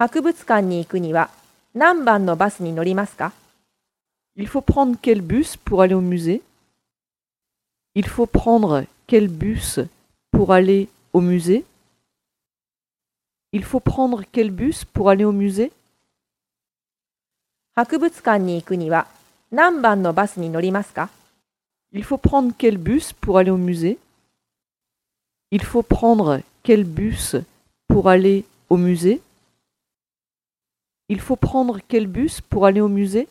博物館に行くには何番のバスに乗りますか Il faut prendre quel bus pour aller au musée Il faut prendre quel bus pour aller au musée Il faut prendre quel bus pour aller au musée 博物館に行くには何番のバスに乗りますか Il faut prendre quel bus pour aller au musée Il faut prendre quel bus pour aller au musée Il faut prendre quel bus pour aller au musée?